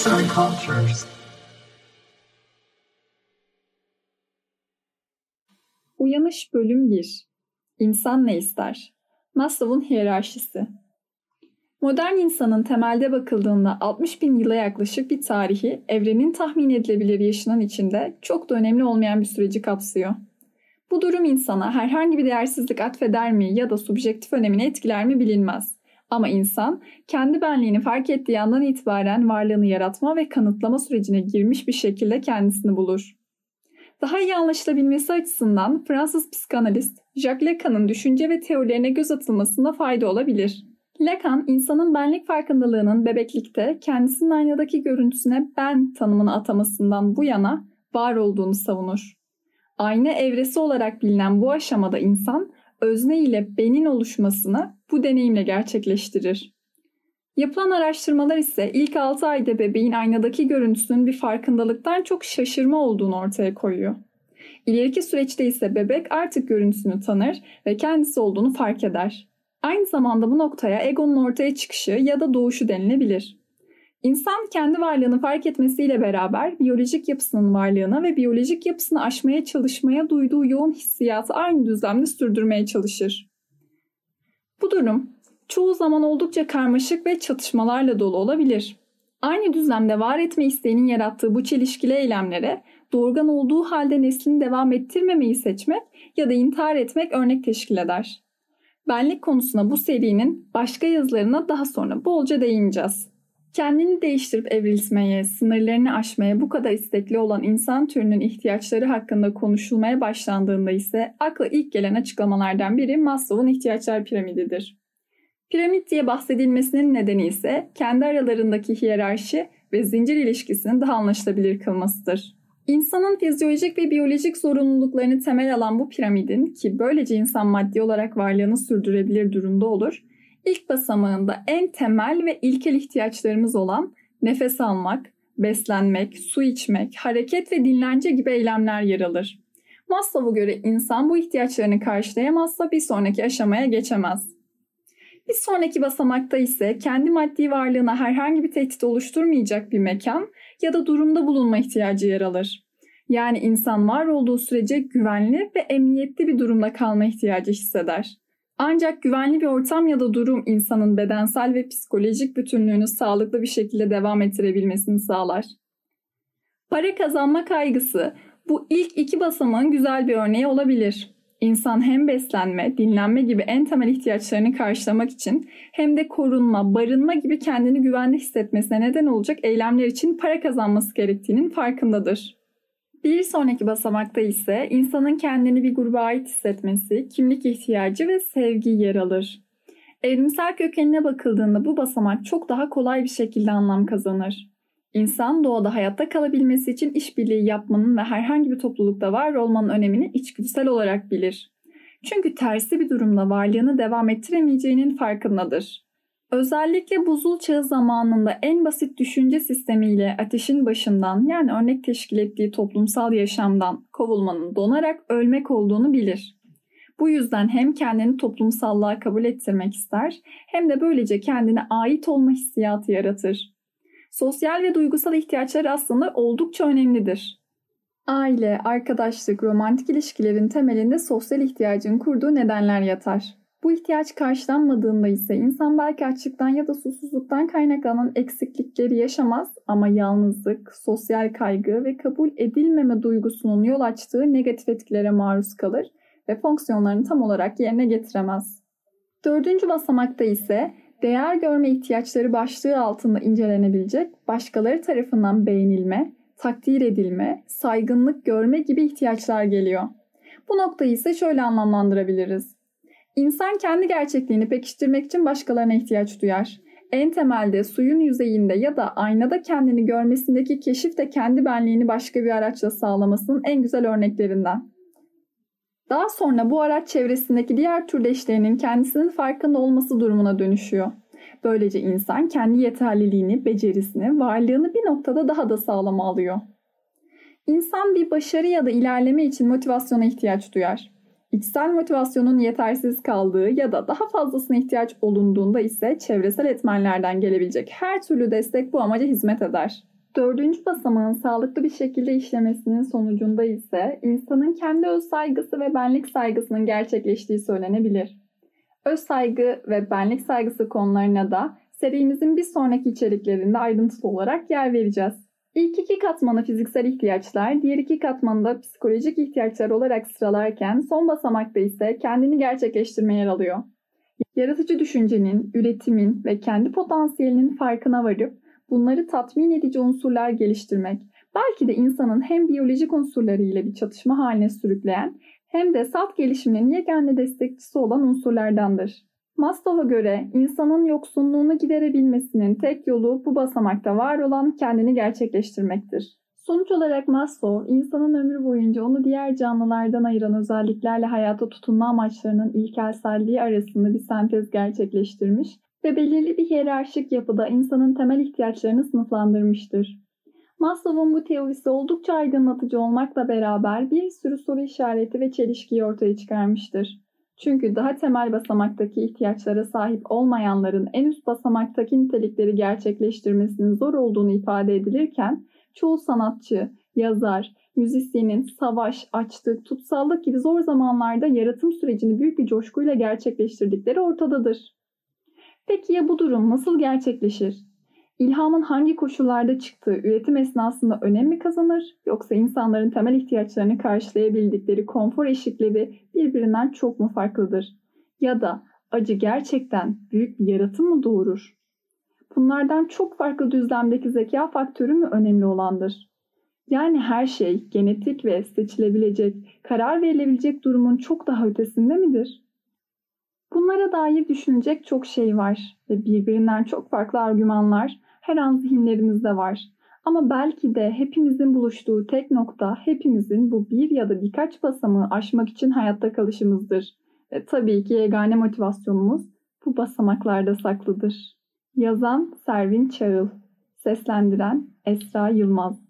Arts and Cultures. Uyanış Bölüm 1 İnsan ne ister? Maslow'un hiyerarşisi Modern insanın temelde bakıldığında 60 bin yıla yaklaşık bir tarihi evrenin tahmin edilebilir yaşının içinde çok da önemli olmayan bir süreci kapsıyor. Bu durum insana herhangi bir değersizlik atfeder mi ya da subjektif önemini etkiler mi bilinmez. Ama insan kendi benliğini fark ettiği andan itibaren varlığını yaratma ve kanıtlama sürecine girmiş bir şekilde kendisini bulur. Daha iyi anlaşılabilmesi açısından Fransız psikanalist Jacques Lacan'ın düşünce ve teorilerine göz atılmasında fayda olabilir. Lacan, insanın benlik farkındalığının bebeklikte kendisinin aynadaki görüntüsüne ben tanımını atamasından bu yana var olduğunu savunur. Ayna evresi olarak bilinen bu aşamada insan özne ile benin oluşmasını bu deneyimle gerçekleştirir. Yapılan araştırmalar ise ilk 6 ayda bebeğin aynadaki görüntüsünün bir farkındalıktan çok şaşırma olduğunu ortaya koyuyor. İleriki süreçte ise bebek artık görüntüsünü tanır ve kendisi olduğunu fark eder. Aynı zamanda bu noktaya egonun ortaya çıkışı ya da doğuşu denilebilir. İnsan kendi varlığını fark etmesiyle beraber biyolojik yapısının varlığını ve biyolojik yapısını aşmaya çalışmaya duyduğu yoğun hissiyatı aynı düzlemde sürdürmeye çalışır. Bu durum çoğu zaman oldukça karmaşık ve çatışmalarla dolu olabilir. Aynı düzlemde var etme isteğinin yarattığı bu çelişkili eylemlere doğurgan olduğu halde neslini devam ettirmemeyi seçmek ya da intihar etmek örnek teşkil eder. Benlik konusuna bu serinin başka yazılarına daha sonra bolca değineceğiz. Kendini değiştirip evrilmeye, sınırlarını aşmaya bu kadar istekli olan insan türünün ihtiyaçları hakkında konuşulmaya başlandığında ise akla ilk gelen açıklamalardan biri Maslow'un ihtiyaçlar piramididir. Piramit diye bahsedilmesinin nedeni ise kendi aralarındaki hiyerarşi ve zincir ilişkisinin daha anlaşılabilir kılmasıdır. İnsanın fizyolojik ve biyolojik zorunluluklarını temel alan bu piramidin ki böylece insan maddi olarak varlığını sürdürebilir durumda olur, ilk basamağında en temel ve ilkel ihtiyaçlarımız olan nefes almak, beslenmek, su içmek, hareket ve dinlence gibi eylemler yer alır. Maslow'a göre insan bu ihtiyaçlarını karşılayamazsa bir sonraki aşamaya geçemez. Bir sonraki basamakta ise kendi maddi varlığına herhangi bir tehdit oluşturmayacak bir mekan ya da durumda bulunma ihtiyacı yer alır. Yani insan var olduğu sürece güvenli ve emniyetli bir durumda kalma ihtiyacı hisseder. Ancak güvenli bir ortam ya da durum insanın bedensel ve psikolojik bütünlüğünü sağlıklı bir şekilde devam ettirebilmesini sağlar. Para kazanma kaygısı bu ilk iki basamağın güzel bir örneği olabilir. İnsan hem beslenme, dinlenme gibi en temel ihtiyaçlarını karşılamak için hem de korunma, barınma gibi kendini güvende hissetmesine neden olacak eylemler için para kazanması gerektiğinin farkındadır. Bir sonraki basamakta ise insanın kendini bir gruba ait hissetmesi, kimlik ihtiyacı ve sevgi yer alır. Evrimsel kökenine bakıldığında bu basamak çok daha kolay bir şekilde anlam kazanır. İnsan doğada hayatta kalabilmesi için işbirliği yapmanın ve herhangi bir toplulukta var olmanın önemini içgüdüsel olarak bilir. Çünkü tersi bir durumda varlığını devam ettiremeyeceğinin farkındadır. Özellikle buzul çağı zamanında en basit düşünce sistemiyle ateşin başından yani örnek teşkil ettiği toplumsal yaşamdan kovulmanın donarak ölmek olduğunu bilir. Bu yüzden hem kendini toplumsallığa kabul ettirmek ister hem de böylece kendine ait olma hissiyatı yaratır. Sosyal ve duygusal ihtiyaçlar aslında oldukça önemlidir. Aile, arkadaşlık, romantik ilişkilerin temelinde sosyal ihtiyacın kurduğu nedenler yatar. Bu ihtiyaç karşılanmadığında ise insan belki açlıktan ya da susuzluktan kaynaklanan eksiklikleri yaşamaz ama yalnızlık, sosyal kaygı ve kabul edilmeme duygusunun yol açtığı negatif etkilere maruz kalır ve fonksiyonlarını tam olarak yerine getiremez. Dördüncü basamakta ise değer görme ihtiyaçları başlığı altında incelenebilecek başkaları tarafından beğenilme, takdir edilme, saygınlık görme gibi ihtiyaçlar geliyor. Bu noktayı ise şöyle anlamlandırabiliriz. İnsan kendi gerçekliğini pekiştirmek için başkalarına ihtiyaç duyar. En temelde suyun yüzeyinde ya da aynada kendini görmesindeki keşif de kendi benliğini başka bir araçla sağlamasının en güzel örneklerinden. Daha sonra bu araç çevresindeki diğer türdeşlerinin kendisinin farkında olması durumuna dönüşüyor. Böylece insan kendi yeterliliğini, becerisini, varlığını bir noktada daha da sağlam alıyor. İnsan bir başarı ya da ilerleme için motivasyona ihtiyaç duyar. İçsel motivasyonun yetersiz kaldığı ya da daha fazlasına ihtiyaç olunduğunda ise çevresel etmenlerden gelebilecek her türlü destek bu amaca hizmet eder. Dördüncü basamağın sağlıklı bir şekilde işlemesinin sonucunda ise insanın kendi öz saygısı ve benlik saygısının gerçekleştiği söylenebilir. Öz saygı ve benlik saygısı konularına da serimizin bir sonraki içeriklerinde ayrıntılı olarak yer vereceğiz. İlk iki katmanı fiziksel ihtiyaçlar, diğer iki katmanı da psikolojik ihtiyaçlar olarak sıralarken son basamakta ise kendini gerçekleştirme yer alıyor. Yaratıcı düşüncenin, üretimin ve kendi potansiyelinin farkına varıp bunları tatmin edici unsurlar geliştirmek, belki de insanın hem biyolojik unsurları ile bir çatışma haline sürükleyen hem de salt gelişiminin yegane destekçisi olan unsurlardandır. Maslow'a göre insanın yoksunluğunu giderebilmesinin tek yolu bu basamakta var olan kendini gerçekleştirmektir. Sonuç olarak Maslow, insanın ömrü boyunca onu diğer canlılardan ayıran özelliklerle hayata tutunma amaçlarının ilkelselliği arasında bir sentez gerçekleştirmiş ve belirli bir hiyerarşik yapıda insanın temel ihtiyaçlarını sınıflandırmıştır. Maslow'un bu teorisi oldukça aydınlatıcı olmakla beraber bir sürü soru işareti ve çelişkiyi ortaya çıkarmıştır. Çünkü daha temel basamaktaki ihtiyaçlara sahip olmayanların en üst basamaktaki nitelikleri gerçekleştirmesinin zor olduğunu ifade edilirken çoğu sanatçı, yazar, müzisyenin savaş, açlık, tutsallık gibi zor zamanlarda yaratım sürecini büyük bir coşkuyla gerçekleştirdikleri ortadadır. Peki ya bu durum nasıl gerçekleşir? İlhamın hangi koşullarda çıktığı üretim esnasında önem mi kazanır yoksa insanların temel ihtiyaçlarını karşılayabildikleri konfor eşikleri birbirinden çok mu farklıdır? Ya da acı gerçekten büyük bir yaratım mı doğurur? Bunlardan çok farklı düzlemdeki zeka faktörü mü önemli olandır? Yani her şey genetik ve seçilebilecek, karar verilebilecek durumun çok daha ötesinde midir? Bunlara dair düşünecek çok şey var ve birbirinden çok farklı argümanlar her an zihinlerimizde var. Ama belki de hepimizin buluştuğu tek nokta hepimizin bu bir ya da birkaç basamağı aşmak için hayatta kalışımızdır. Ve tabii ki yegane motivasyonumuz bu basamaklarda saklıdır. Yazan Servin Çağıl Seslendiren Esra Yılmaz